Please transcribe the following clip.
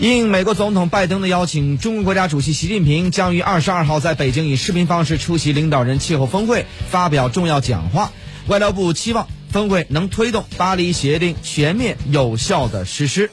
应美国总统拜登的邀请中国国家主席习近平将于二十二号在北京以视频方式出席领导人气候峰会发表重要讲话。外交部期望峰会能推动巴黎协定全面有效的实施。